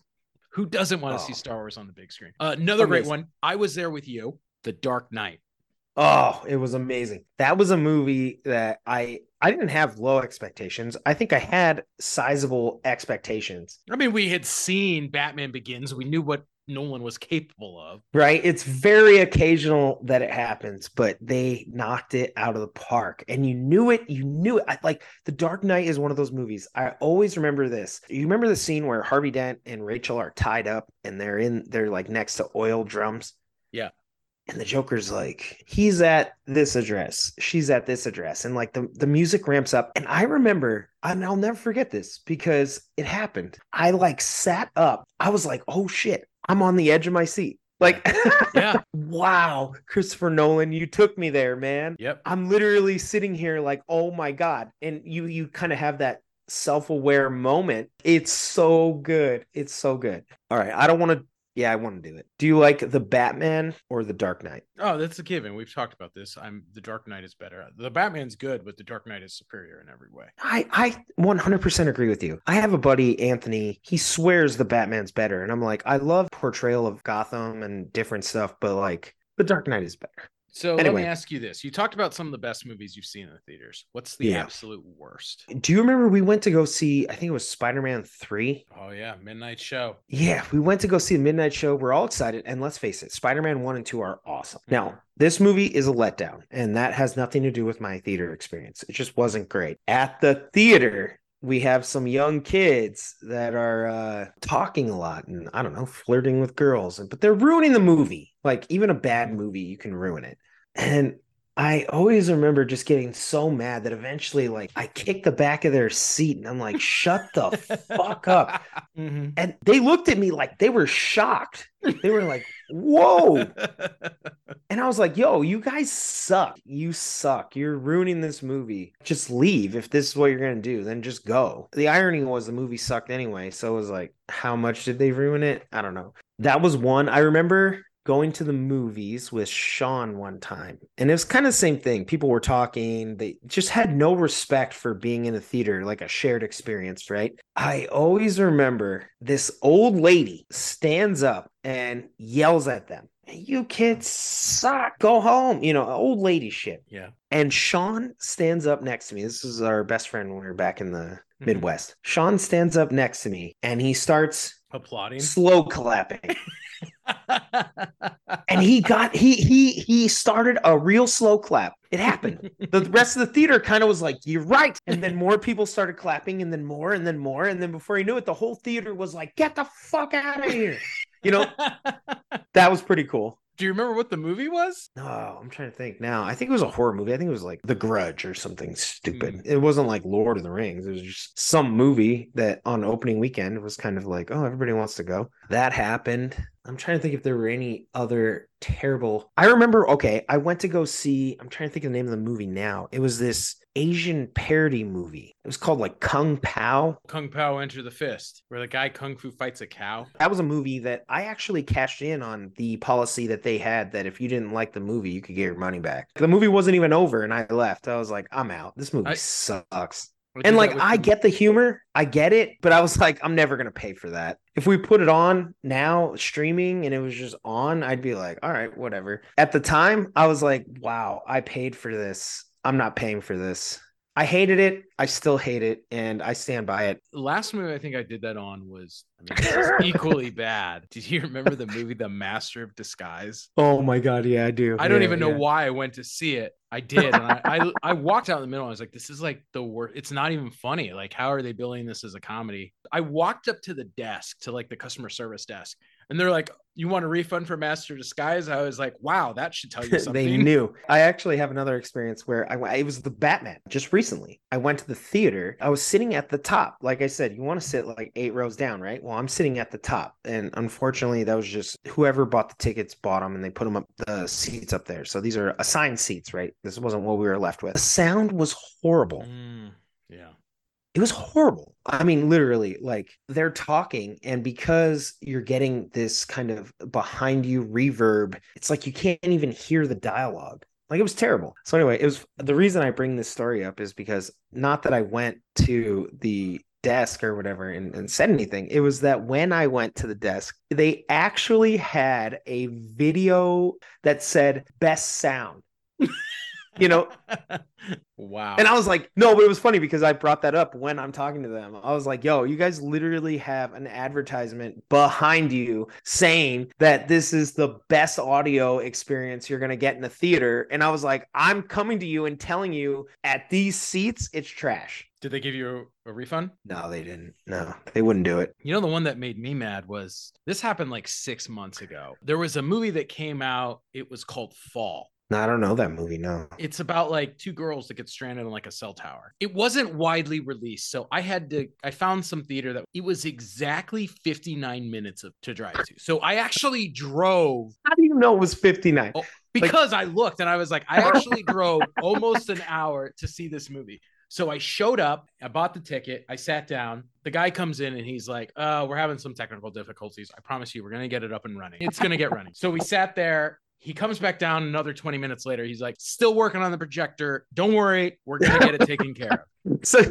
who doesn't want to see
Oh.
Star Wars on the big screen? Uh, another great one. I was there with you. The Dark Knight.
Oh, it was amazing. That was a movie that I I didn't have low expectations. I think I had sizable expectations.
I mean, we had seen Batman Begins. We knew what Nolan was capable of.
Right? It's very occasional that it happens, but they knocked it out of the park. And you knew it. You knew it. I, like The Dark Knight is one of those movies. I always remember this. You remember the scene where Harvey Dent and Rachel are tied up and they're in they're like next to oil drums.
Yeah.
and the joker's like he's at this address she's at this address and like the, the music ramps up and i remember and i'll never forget this because it happened i like sat up i was like oh shit i'm on the edge of my seat. Like [laughs]
Yeah.
wow christopher nolan you took me there man.
Yep.
i'm literally sitting here like oh my god. And you you kind of have that self-aware moment. It's so good. It's so good. All right i don't want to yeah i want to do it do you like the batman or the dark knight
Oh, that's a given. We've talked about this. I'm the Dark Knight is better. The Batman's good, but the Dark Knight is superior in every way.
I I 100% agree with you. I have a buddy Anthony. He swears the Batman's better, and I'm like, I love portrayal of Gotham and different stuff, but like the Dark Knight is better.
So let me ask you this: You talked about some of the best movies you've seen in the theaters. What's the
Yeah.
absolute worst?
Do you remember we went to go see? I think it was Spider Man three.
Oh yeah, Midnight Show.
Yeah, we went to go see the Midnight Show. We're all excited, and let's face it, Spider Man one and two are awesome. Now, this movie is a letdown, and that has nothing to do with my theater experience. It just wasn't great at the theater. We have some young kids that are uh, talking a lot and I don't know, flirting with girls, but they're ruining the movie. Like even a bad movie, you can ruin it. And I always remember just getting so mad that eventually, like, I kicked the back of their seat, and I'm like, "Shut the fuck up!" [laughs]
Mhm.
And they looked at me like they were shocked. They were like, "Whoa!" [laughs] And I was like, "Yo, you guys suck. You suck. You're ruining this movie. Just leave if this is what you're gonna do. Then just go." The irony was the movie sucked anyway, so it was like, how much did they ruin it? I don't know. That was one. I remember going to the movies with Sean one time, and it was kind of the same thing. People were talking. They just had no respect for being in a theater, like a shared experience, right? I always remember this old lady stands up and yells at them. You kids suck. Go home. You know, old lady shit.
yeah.
And Sean stands up next to me. This is our best friend when we were back in the mm-hmm. Midwest. Sean stands up next to me and he starts
Applauding.
slow clapping. [laughs] and he got he he he started a real slow clap. It happened. the rest of the theater kind of was like, "You're right," and then more people started clapping, and then more, and then more, and then before he knew it, the whole theater was like, "Get the fuck out of here!" You know, [laughs] that was pretty cool.
Do you remember what the movie was?
No, I'm trying to think now. I think it was a horror movie. I think it was like The Grudge or something stupid. Hmm. It wasn't like Lord of the Rings. It was just some movie that on opening weekend was kind of like, oh, everybody wants to go. That happened. I'm trying to think if there were any other terrible. I remember, okay, I went to go see, I'm trying to think of the name of the movie now. It was this Asian parody movie. It was called like Kung Pow.
Kung Pow Enter the Fist, where the guy Kung Fu fights a cow.
That was a movie that I actually cashed in on the policy that they had that if you didn't like the movie, you could get your money back. The movie wasn't even over and I left. I was like, I'm out. This movie
I-
sucks. And like I get the humor, I get it, but I was like, I'm never gonna pay for that. If we put it on now streaming and it was just on, I'd be like, all right, whatever. At the time, I was like, wow, I paid for this. I'm not paying for this. I hated it. I still hate it, and I stand by it.
last movie I think I did that on was, I mean, is [laughs] equally bad. Did you remember the movie The Master of Disguise?
Oh my god, yeah, I do.
I don't even know why I went to see it. I did. And I, I I walked out in the middle. I was like, this is like the worst. It's not even funny. Like, how are they billing this as a comedy? I walked up to the desk, to like the customer service desk, and they're like, you want a refund for Master Disguise? I was like, wow, that should tell you [laughs] something.
they knew. I actually have another experience where I it was the Batman just recently. I went to the theater. I was sitting at the top. Like I said, you want to sit like eight rows down, right? Well, I'm sitting at the top, and unfortunately, that was just whoever bought the tickets bought them, and they put them up the seats up there. So these are assigned seats, right? This wasn't what we were left with. The sound was horrible.
Mm, yeah.
It was horrible. I mean, literally, like they're talking, and because you're getting this kind of behind you reverb, it's like you can't even hear the dialogue. Like it was terrible. So, anyway, it was the reason I bring this story up is because not that I went to the desk or whatever and, and said anything. It was that when I went to the desk, they actually had a video that said best sound. [laughs] you know, [laughs]
wow.
and I was like, no, but it was funny because I brought that up when I'm talking to them. I was like, yo, you guys literally have an advertisement behind you saying that this is the best audio experience you're going to get in a theater. And I was like, I'm coming to you and telling you at these seats, it's trash.
Did they give you a refund?
No, they didn't. No, they wouldn't do it.
You know, the one that made me mad was this happened like six months ago. There was a movie that came out. It was called Fall.
No, I don't know that movie. No.
It's about like two girls that get stranded in like a cell tower. It wasn't widely released. So I had to, I found some theater that it was exactly 59 minutes of, to drive to. So I actually drove
How do you know it was 59?
Oh, because I looked and I was like, I [laughs] actually drove almost an hour to see this movie. So I showed up, I bought the ticket, I sat down. The guy comes in and he's like, uh, we're having some technical difficulties. I promise you, we're gonna get it up and running. It's gonna get running. So we sat there. He comes back down another 20 minutes later. He's like, still working on the projector. Don't worry, we're gonna get it taken care of. [laughs]
So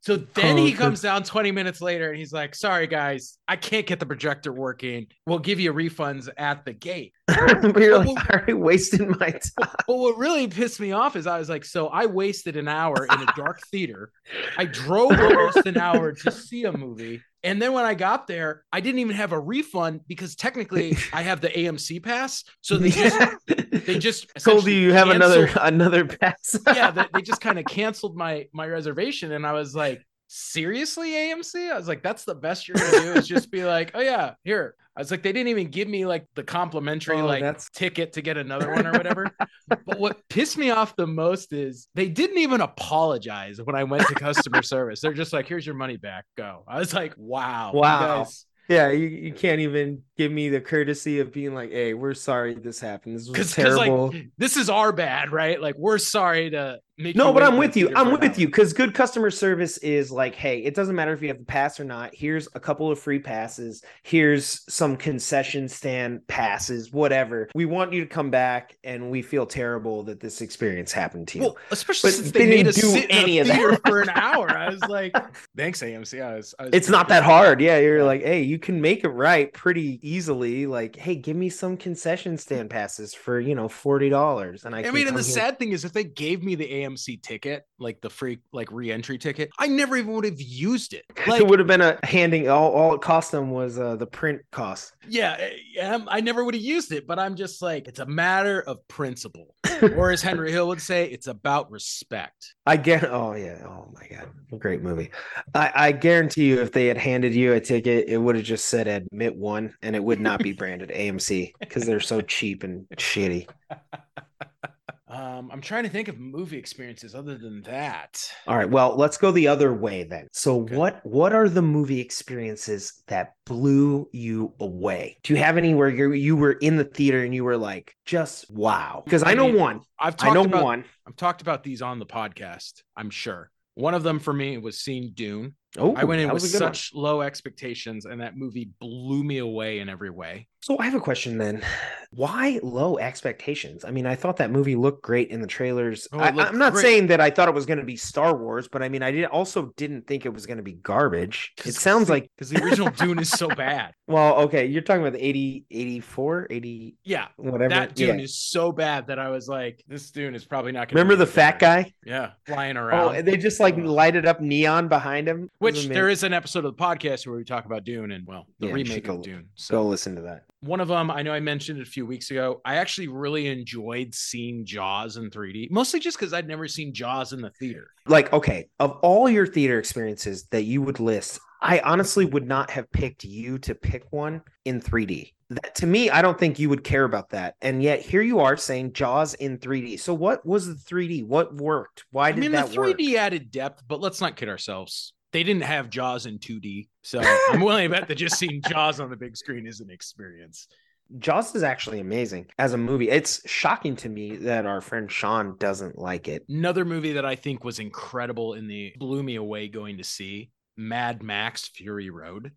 So then
Oh,
he comes down 20 minutes later and he's like, sorry guys, I can't get the projector working. We'll give you refunds at the gate. [laughs]
but you're like, I already wasted my time.
But what really pissed me off is I was like, so I wasted an hour in a dark theater. I drove almost an hour to see a movie. And then when I got there, I didn't even have a refund because technically [laughs] I have the AMC pass. So they just they [laughs] just
told you you have another another pass.
yeah, they, they just [laughs] kind of canceled my my reservation. And I was like, seriously, AMC? I was like, that's the best you're gonna do is just be like, oh yeah, here. I was like, they didn't even give me like the complimentary
Oh,
like
that's-
ticket to get another one or whatever. but what pissed me off the most is they didn't even apologize when I went to customer service. They're just like, here's your money back. Go. I was like, wow.
Wow.
guys-
Yeah, you, you can't even give me the courtesy of being like, "Hey, we're sorry this happened. This was
Cause, 'cause,
terrible."
like this is our bad, right? Like we're sorry to make
no, but I'm with you. I'm with you because good customer service is like, hey, it doesn't matter if you have the pass or not. Here's a couple of free passes. Here's some concession stand passes, whatever. We want you to come back, and we feel terrible that this experience happened to you.
Well, especially
But
since
they
they, made us
do
sit in
any
a
of that.
theater for an [laughs] hour. I was like, thanks, AMC. I was, I was
it's not that hard. Yeah, you're like, hey, you can make it right pretty easily like, hey, give me some concession stand passes for you know forty dollars, and I.
I mean, and the
here-
sad thing is, if they gave me the AMC ticket, like the free like re-entry ticket, I never even would have used it. [laughs] Like,
it would have been a handing. All, all it cost them was uh, the print cost.
yeah, eh, yeah, I never would have used it. But I'm just like, it's a matter of principle, [laughs] or as Henry Hill would say, it's about respect.
I get. Oh yeah. Oh my god. Great movie. I, I guarantee you, if they had handed you a ticket, it would have just said admit one, and it would not be branded AMC because they're so cheap and shitty. [laughs]
Um, I'm trying to think of movie experiences other than that.
All right. Well, let's go the other way then. So,
Okay.
what what are the movie experiences that blew you away? Do you have any where you you were in the theater and you were like, just wow? Because I
I
know
mean,
one.
I've
I
talked
know
about
one.
I've talked about these on the podcast. I'm sure. One of them for me was seeing Dune.
Oh,
I went in with
good one.
such low expectations, and that movie blew me away in every way.
So I have a question then. Why low expectations? I mean, I thought that movie looked great in the trailers.
Oh,
I, I'm not
great.
saying that I thought it was going to be Star Wars, but I mean, I did also didn't think it was going to be garbage. It sounds like, [laughs]
because the original [laughs] Dune is so bad.
well, okay, you're talking about the 80, 84, 80,
Yeah,
whatever.
that Dune
Yeah.
is so bad that I was like, this Dune is probably not going.
To Remember the fat guy?
Yeah, flying
Oh,
around.
and they just like
Ugh.
lighted up neon behind him.
Which there is an episode of the podcast where we talk about Dune and well, the
Yeah,
remake
go-
of Dune. So
Go listen to that.
one of them, I know I mentioned it a few weeks ago. I actually really enjoyed seeing Jaws in 3D, mostly just because I'd never seen Jaws in the theater.
Like, okay, of all your theater experiences that you would list, I honestly would not have picked you to pick one in 3D. That to me, I don't think you would care about that. And yet here you are saying Jaws in 3D. So what was the 3D? What worked? Why did I
mean, the 3D
work?
added depth, but let's not kid ourselves. They didn't have Jaws in 2D, so [laughs] I'm willing to bet that just seeing Jaws on the big screen is an experience.
Jaws is actually amazing as a movie. It's shocking to me that our friend Sean doesn't like it.
Another movie that I think was incredible in the blew me away going to see Mad Max Fury Road.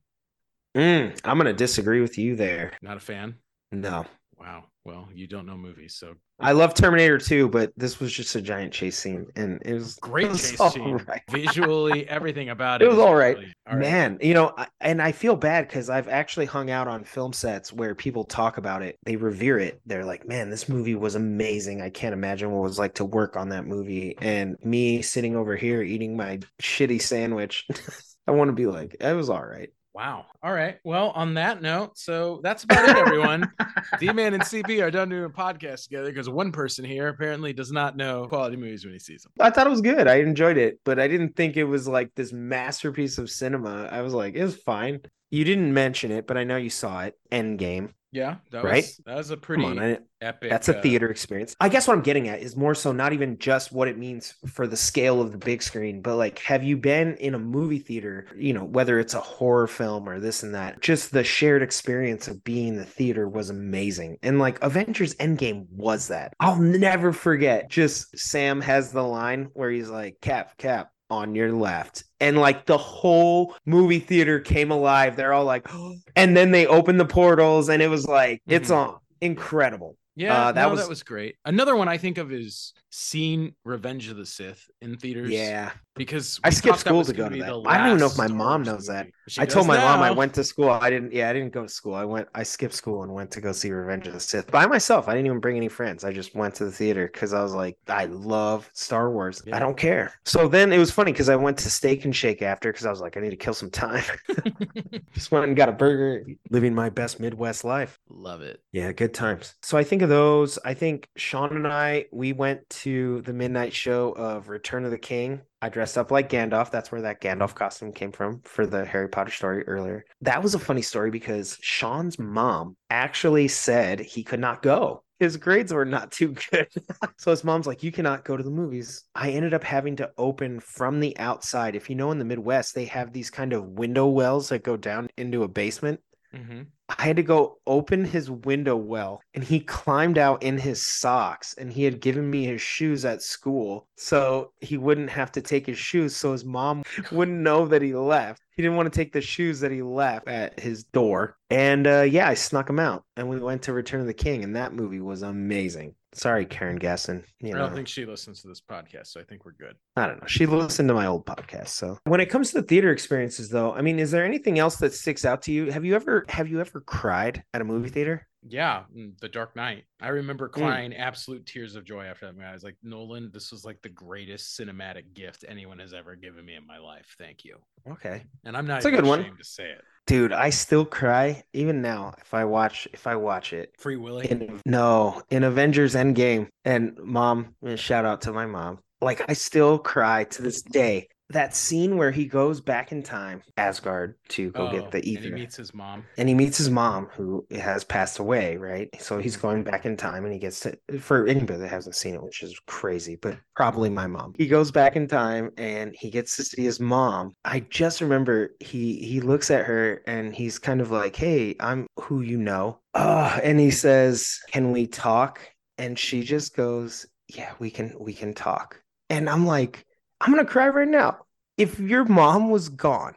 Mm, I'm gonna disagree with you there.
Not a fan.
No.
Wow. Well, you don't know movies, so
I love Terminator 2, but this was just a giant chase scene, and it was
great
it was
chase scene.
right. [laughs]
Visually, everything about it.
It was
is
all right.
really- all right.
Man, you know, I, and I feel bad because I've actually hung out on film sets where people talk about it. They revere it. They're like, man, this movie was amazing. I can't imagine what it was like to work on that movie. And me sitting over here eating my shitty sandwich, [laughs] I want to be like, it was all right.
Wow. All right. Well, on that note, so that's about it, everyone. [laughs] D Man and CP are done doing a podcast together because one person here apparently does not know quality movies when he sees them.
I thought it was good. I enjoyed it, but I didn't think it was like this masterpiece of cinema. I was like, it was fine. You didn't mention it, but I know you saw it. Endgame.
Yeah, that
Right?
was that was a pretty
on, I,
epic.
That's a
uh,
theater experience. I guess what I'm getting at is more so not even just what it means for the scale of the big screen, but like, have you been in a movie theater, you know, whether it's a horror film or this and that? Just the shared experience of being in the theater was amazing. And like, Avengers Endgame was that. I'll never forget. Just Sam has the line where he's like, Cap, Cap. On your left, and like the whole movie theater came alive. They're all like, [gasps] and then they opened the portals, and it was like, it's
Mhm.
on incredible.
Yeah,
Uh, that
that
was-
that was great. Another one I think of is seeing Revenge of the Sith in theaters.
Yeah.
because
I skipped school to go
gonna
that. I don't even know if my mom knows that. I told my mom I went to school. I didn't. Yeah, I didn't go to school. I went. I skipped school and went to go see Revenge of the Sith by myself. I didn't even bring any friends. I just went to the theater because I was like, I love Star Wars.
Yeah.
I don't care. So then it was funny because I went to Steak and Shake after because I was like, I need to kill some time. [laughs] [laughs] just went and got a burger, living my best Midwest life.
Love it.
Yeah, good times. So I think of those. I think Sean and I we went to the midnight show of Return of the King. I dressed up like Gandalf. That's where that Gandalf costume came from for the Harry Potter story earlier. That was a funny story because Sean's mom actually said he could not go. His grades were not too good. [laughs] so his mom's like, You cannot go to the movies. I ended up having to open from the outside. If you know in the Midwest, they have these kind of window wells that go down into a basement.
Mhm.
I had to go open his window well, and he climbed out in his socks. And he had given me his shoes at school, so he wouldn't have to take his shoes, so his mom [laughs] wouldn't know that he left. He didn't want to take the shoes that he left at his door. And uh, yeah, I snuck him out, and we went to Return of the King, and that movie was amazing. Sorry, Karen Gasson. You
I don't think she listens to this podcast, so I think we're good.
I don't know. She listened to my old podcast. So when it comes to the theater experiences, though, I mean, is there anything else that sticks out to you? Have you ever have you ever cried at a movie theater?
Yeah, mm, The Dark Knight. I remember crying absolute tears of joy after that movie. I was like, Nolan, this was like the greatest cinematic gift anyone has ever given me in my life. Thank you.
Okay,
And I'm not
It's a good one.
ashamed to say it.
Dude, I still cry even now if I watch if I watch it.
Free Willy.
In, no, in Avengers Endgame, and mom, shout out to my mom. Like I still cry to this day. That scene where he goes back in time, Asgard, to go
Oh,
get the
and he meets his mom.
and he meets his mom who has passed away right? So he's mm-hmm. going back in time and he gets to for anybody that hasn't seen it which is crazy but probably my mom. He goes back in time and he gets to see his mom. I just remember he he looks at her and he's kind of like hey i'm who you know. Oh and he says can we talk? And she just goes yeah we can we can talk. And i'm like i'm gonna cry right now if your mom was gone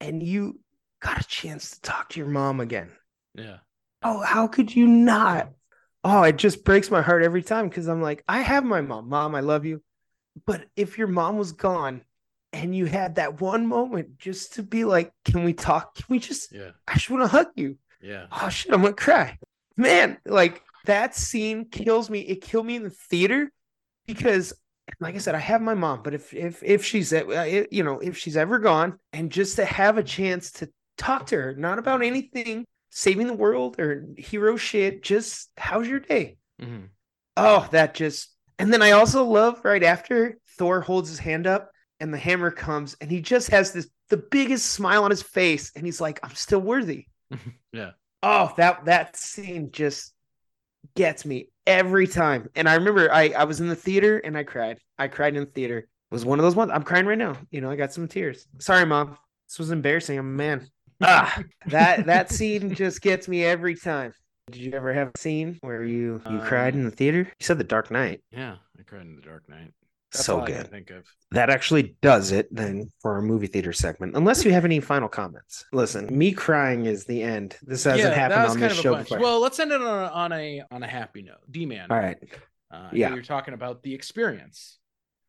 and you got a chance to talk to your mom again.
Yeah.
Oh, how could you not? Oh, it just breaks my heart every time because I'm like, I have my mom. Mom, I love you. But if your mom was gone and you had that one moment just to be like, can we talk? Can we just,
Yeah.
I just want to hug you.
Yeah.
Oh, shit, I'm going to cry. Man, like that scene kills me. It killed me in the theater because like I said, I have my mom, but if if if she's uh, you know if she's ever gone, and just to have a chance to talk to her, not about anything saving the world or hero shit, just how's your day?
Mhm.
Oh, that just and then I also love right after Thor holds his hand up and the hammer comes and he just has this the biggest smile on his face and he's like, I'm still worthy. [laughs]
Yeah.
Oh, that that scene just gets me every time. And I remember I I was in the theater and I cried. I cried in the theater. It was one of those ones. I'm crying right now. You know, I got some tears. Sorry, mom. This was embarrassing. I'm a man. Ah, that that [laughs] scene just gets me every time. Did you ever have a scene where you you cried in the theater? You said The Dark Knight.
Yeah. I cried in The Dark Knight. That's
so
all I can
good.
think of.
That actually does it then for our movie theater segment. Unless you have any final comments. Listen, me crying is the end. This hasn't happened on this show before.
Well, let's end it on a, on a on a happy note. D man.
All right.
Uh,
Yeah.
You're talking about the experience.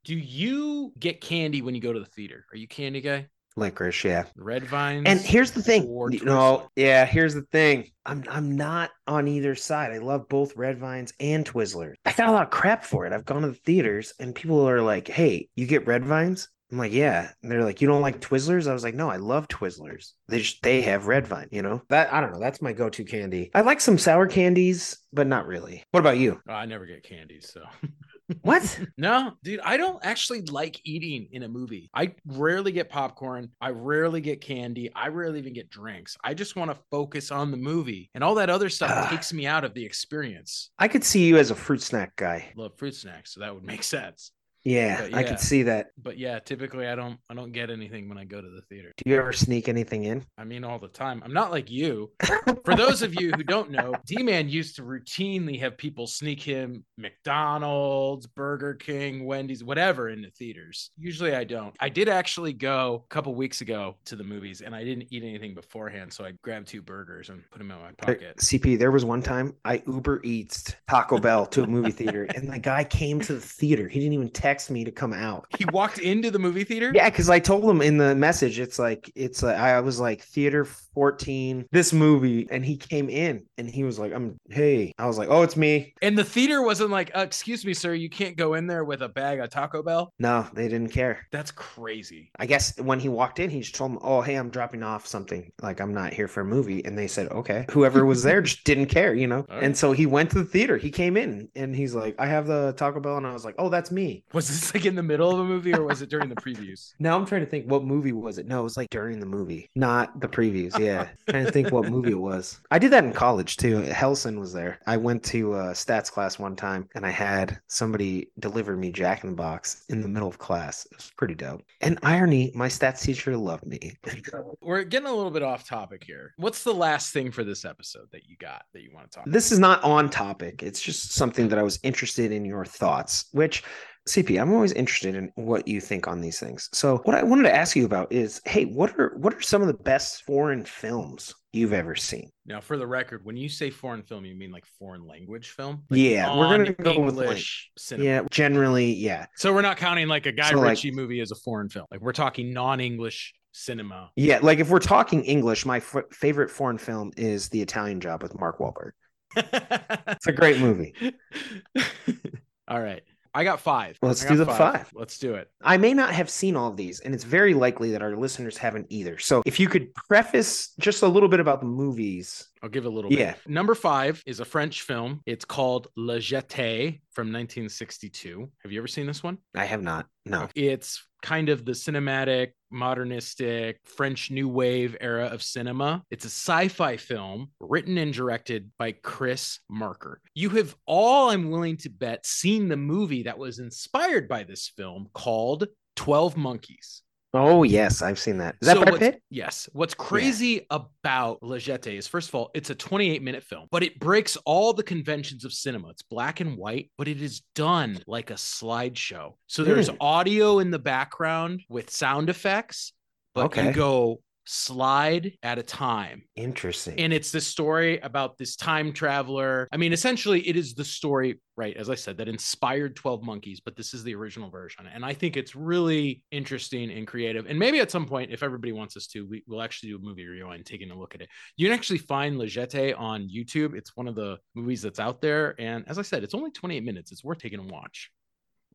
Do you get candy when you go to the theater? Are you candy guy?
Licorice, yeah.
Red vines.
And here's the thing. You know, yeah, here's the thing. I'm I'm not on either side. I love both Red Vines and Twizzlers. I got a lot of crap for it. I've gone to the theaters and people are like, "Hey, you get Red Vines?" I'm like, "Yeah." And they're like, "You don't like Twizzlers?" I was like, "No, I love Twizzlers. They just they have Red Vine, you know?" That I don't know, that's my go-to candy. I like some sour candies, but not really. What about you?
Oh, I never get candies, so [laughs]
What? [laughs]
no, dude, I don't actually like eating in a movie. I rarely get popcorn. I rarely get candy. I rarely even get drinks. I just want to focus on the movie, and all that other stuff
Ah.
takes me out of the experience.
I could see you as a fruit snack guy.
Love fruit snacks, so that would make [laughs] sense.
Yeah,
But
I
yeah.
could see that.
But yeah, typically I don't I don't get anything when I go to the theater.
Do you ever sneak anything in?
I mean, all the time. I'm not like you. [laughs] For those of you who don't know, D Man used to routinely have people sneak him McDonald's, Burger King, Wendy's, whatever in the theaters. Usually I don't. I did actually go a couple weeks ago to the movies and I didn't eat anything beforehand. So I grabbed two burgers and put them in my pocket.
CP, there was one time I Uber Eats Taco Bell to a movie theater, and the guy came to the theater. He didn't even text [laughs] me to come out.
He walked into the movie theater.
Yeah, because I told him in the message, it's like it's like I was like theater 14, this movie, and he came in and he was like, I'm hey. I was like, Oh, it's me.
And the theater wasn't like, uh, excuse me, sir, you can't go in there with a bag of Taco Bell.
No, they didn't care.
That's crazy.
I guess when he walked in, he just told him, Oh, hey, I'm dropping off something. Like I'm not here for a movie. And they said, Okay. Whoever was there [laughs] just didn't care, you know?
Right.
And so he went to the theater. He came in and he's like, I have the Taco Bell. And I was like, Oh, that's me.
Was this like in the middle of a movie or was it during the previews? [laughs]
Now I'm trying to think what movie was it? No, it was like during the movie, not the previews. Yeah. trying to think what movie it was. I did that in college too. Helson was there. I went to uh, stats class one time and I had somebody deliver me Jack in the Box in the middle of class. It was pretty dope. And irony, my stats teacher loved me. [laughs]
We're getting a little bit off topic here. What's the last thing for this episode that you got that you want to talk about?
this is not on topic. It's just something that I was interested in your thoughts, which CP, I'm always interested in what you think on these things. So, what I wanted to ask you about is, hey, what are what are some of the best foreign films you've ever seen?
Now, for the record, when you say foreign film, you mean like foreign language film? Like
yeah, we're gonna go with like,
cinema.
yeah, generally, yeah,
So we're not counting like a Guy
So, like-
Ritchie movie as a foreign film. Like we're talking non-English cinema.
yeah. Like if we're talking English, my f- favorite foreign film is The Italian Job with Mark Wahlberg. [laughs] It's a great movie. [laughs]
All right. I got five.
Let's
I
do the five.
Let's do it.
I may not have seen all of these, and it's very likely that our listeners haven't either. So, if you could preface just a little bit about the movies.
I'll give a little
Yeah.
bit. Number five is a French film. It's called Le Jetée from 1962. Have you ever seen this one?
I have not. No.
It's kind of the cinematic, modernistic French New Wave era of cinema. It's a sci fi film written and directed by Chris Marker. You have all, I'm willing to bet, seen the movie that was inspired by this film called 12 Monkeys.
Oh yes, I've seen that. Is that
So
Brad Pitt?
Yes. What's crazy about Le Jetée is, first of all, it's a 28 minute film, but it breaks all the conventions of cinema. It's black and white, but it is done like a slideshow. So there's
Hmm.
audio in the background with sound effects, but
Okay.
you go slide at a time.
Interesting.
And it's this story about this time traveler. I mean, essentially, it is the story, right? As I said, that inspired 12 Monkeys, but this is the original version. And I think it's really interesting and creative. And maybe at some point, if everybody wants us to, we, we'll actually do a movie review and taking a look at it. You can actually find Le on YouTube. It's one of the movies that's out there. And as I said, it's only 28 minutes. It's worth taking a watch.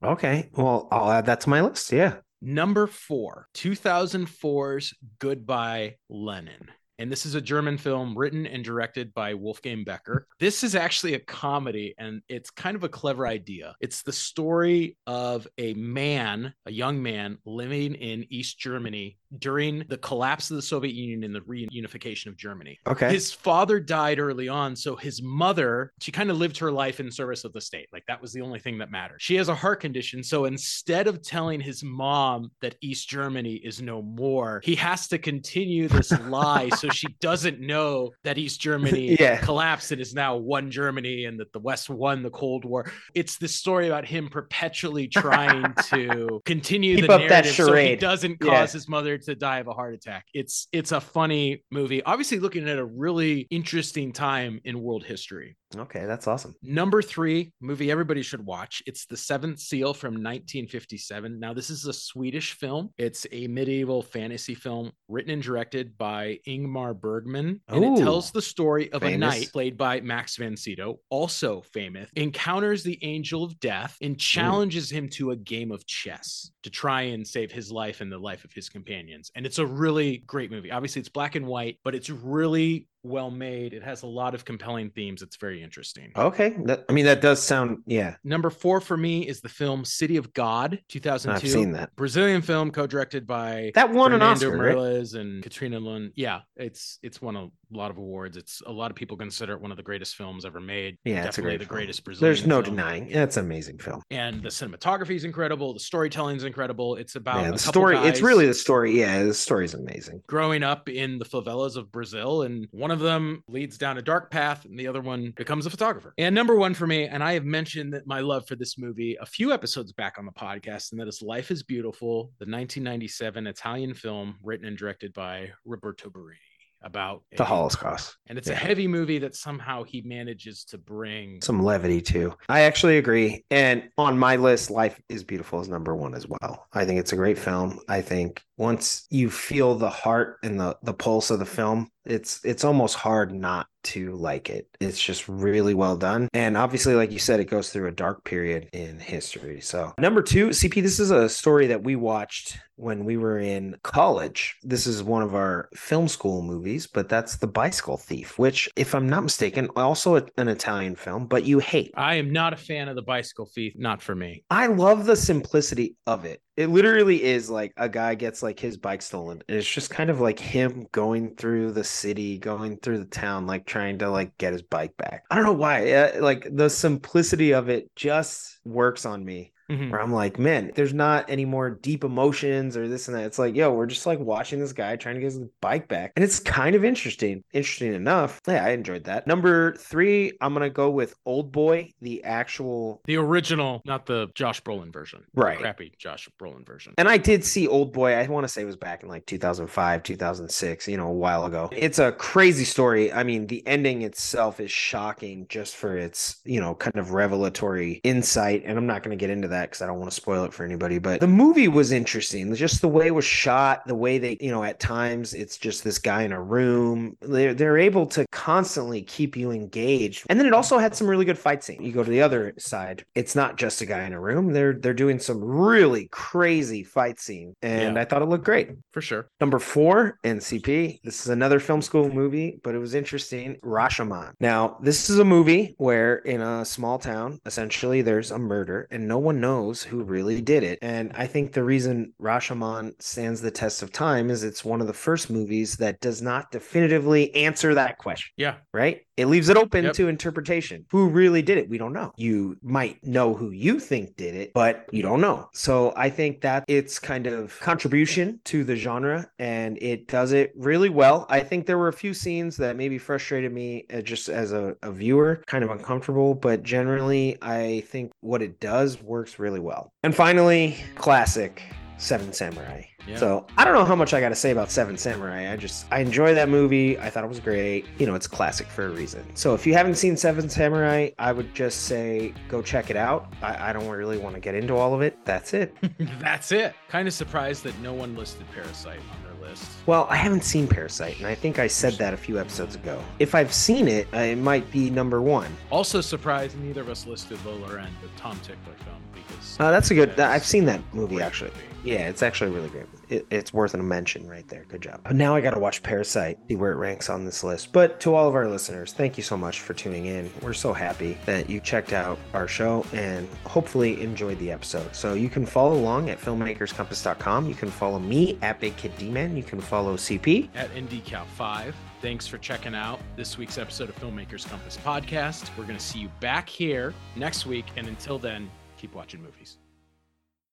okay. Well, I'll add that to my list. Yeah.
Number four, 2004's Goodbye Lenin. And this is a German film written and directed by Wolfgang Becker. [laughs] This is actually a comedy, and it's kind of a clever idea. It's the story of a man, a young man living in East Germany during the collapse of the Soviet Union and the reunification of Germany.
Okay.
His father died early on. So his mother, she kind of lived her life in service of the state. Like that was the only thing that mattered. She has a heart condition. So instead of telling his mom that East Germany is no more, he has to continue this [laughs] lie. So she doesn't know that East Germany [laughs]
Yeah.
collapsed and is now one Germany and that the West won the Cold War. It's this story about him perpetually trying [laughs] to continue
Keep
the narrative so he doesn't
Yeah.
cause his mother to die of a heart attack. It's it's a funny movie. Obviously looking at a really interesting time in world history.
Okay, that's awesome.
Number three movie everybody should watch. It's The Seventh Seal from 1957. Now, this is a Swedish film. It's a medieval fantasy film written and directed by Ingmar Bergman. And
Ooh.
it tells the story of a knight played by Max von Sydow, also famous, encounters the angel of death and mm. challenges him to a game of chess to try and save his life and the life of his companions. And it's a really great movie. Obviously, it's black and white, but it's really well made. It has a lot of compelling themes. It's very interesting.
Okay. That, I mean, that does sound, yeah,
Number four for me is the film City of God, 2002.
I've seen that.
Brazilian film co-directed by
That won an
Fernando
Oscar, right?
And Katrina Lund. Yeah, it's it's won a lot of awards. It's a lot of people consider it one of the greatest films ever made.
Yeah,
definitely the
film.
greatest Brazilian.
There's no
film.
denying. That's an amazing film.
And the cinematography is incredible. The storytelling is incredible. It's about
Yeah, the story, it's really the story. Yeah, the story is amazing.
growing up in the favelas of Brazil, and one of them leads down a dark path, and the other one becomes a photographer. And number one for me, and I have mentioned that my love for this movie a few episodes back on the podcast, and that is Life is Beautiful, the 1997 Italian film written and directed by Roberto Benigni about
The
a-
Holocaust.
And it's
Yeah.
a heavy movie that somehow he manages to bring.
Some levity to. I actually agree. And on my list, Life is Beautiful is number one as well. I think it's a great film. I think once you feel the heart and the, the pulse of the film, it's it's almost hard not to like it. It's just really well done. And obviously, like you said, it goes through a dark period in history. So number two, CP, this is a story that we watched when we were in college. This is one of our film school movies, but that's The Bicycle Thief, which, if I'm not mistaken, also an Italian film, but you hate.
I am not a fan of the bicycle thief. Not for me.
I love the simplicity of it. It literally is like a guy gets like his bike stolen. And it's just kind of like him going through the city, going through the town, like trying to like get his bike back. I don't know why. Uh, like the simplicity of it just works on me.
Mhm.
where I'm like, man, there's not any more deep emotions or this and that. It's like, yo, we're just like watching this guy trying to get his bike back. And it's kind of interesting. Interesting enough. Yeah, I enjoyed that. Number three, I'm going to go with Old Boy, the actual.
The original, not the Josh Brolin version. The
Right.
Crappy Josh Brolin version.
And I did see Old Boy. I want to say it was back in like 2005, 2006, you know, a while ago. It's a crazy story. I mean, the ending itself is shocking just for its, you know, kind of revelatory insight. And I'm not going to get into that because I don't want to spoil it for anybody. But the movie was interesting. Just the way it was shot, the way they, you know, at times it's just this guy in a room. They're, they're able to constantly keep you engaged. And then it also had some really good fight scene. You go to the other side, it's not just a guy in a room. They're they're doing some really crazy fight scene. And
Yeah.
I thought it looked great.
For sure.
Number four, NCP. This is another film school movie, but it was interesting. Rashomon. Now, this is a movie where in a small town, essentially, there's a murder and no one knows who really did it. And I think the reason Rashomon stands the test of time is it's one of the first movies that does not definitively answer that question
Yeah.
right? It leaves it open
Yep.
to interpretation. Who really did it? We don't know. You might know who you think did it, but you don't know. So I think that it's kind of contribution to the genre and it does it really well. I think there were a few scenes that maybe frustrated me uh, just as a, a viewer, kind of uncomfortable, but generally I think what it does works really well. And finally, classic Seven Samurai.
Yeah.
So I don't know how much I got to say about Seven Samurai. I just I enjoy that movie. I thought it was great. You know, it's classic for a reason. So if you haven't seen Seven Samurai, I would just say go check it out. I, I don't really want to get into all of it. That's it. [laughs]
That's it. Kind of surprised that no one listed Parasite on their list.
Well, I haven't seen Parasite, and I think I said that a few episodes ago. If I've seen it, uh, it might be number one.
Also surprised neither of us listed Lola rennt, the Tom Tykwer film, because
Uh, that's a good. I've seen that movie actually.
movie.
Yeah, it's actually really great. It, it's worth a mention right there. Good job. Now I got to watch Parasite, see where it ranks on this list. But to all of our listeners, thank you so much for tuning in. We're so happy that you checked out our show and hopefully enjoyed the episode. So you can follow along at filmmakerscompass.com. You can follow me at Big Kid. You can follow CP.
at IndyCal5. Thanks for checking out this week's episode of Filmmakers Compass podcast. We're going to see you back here next week. And until then, keep watching movies.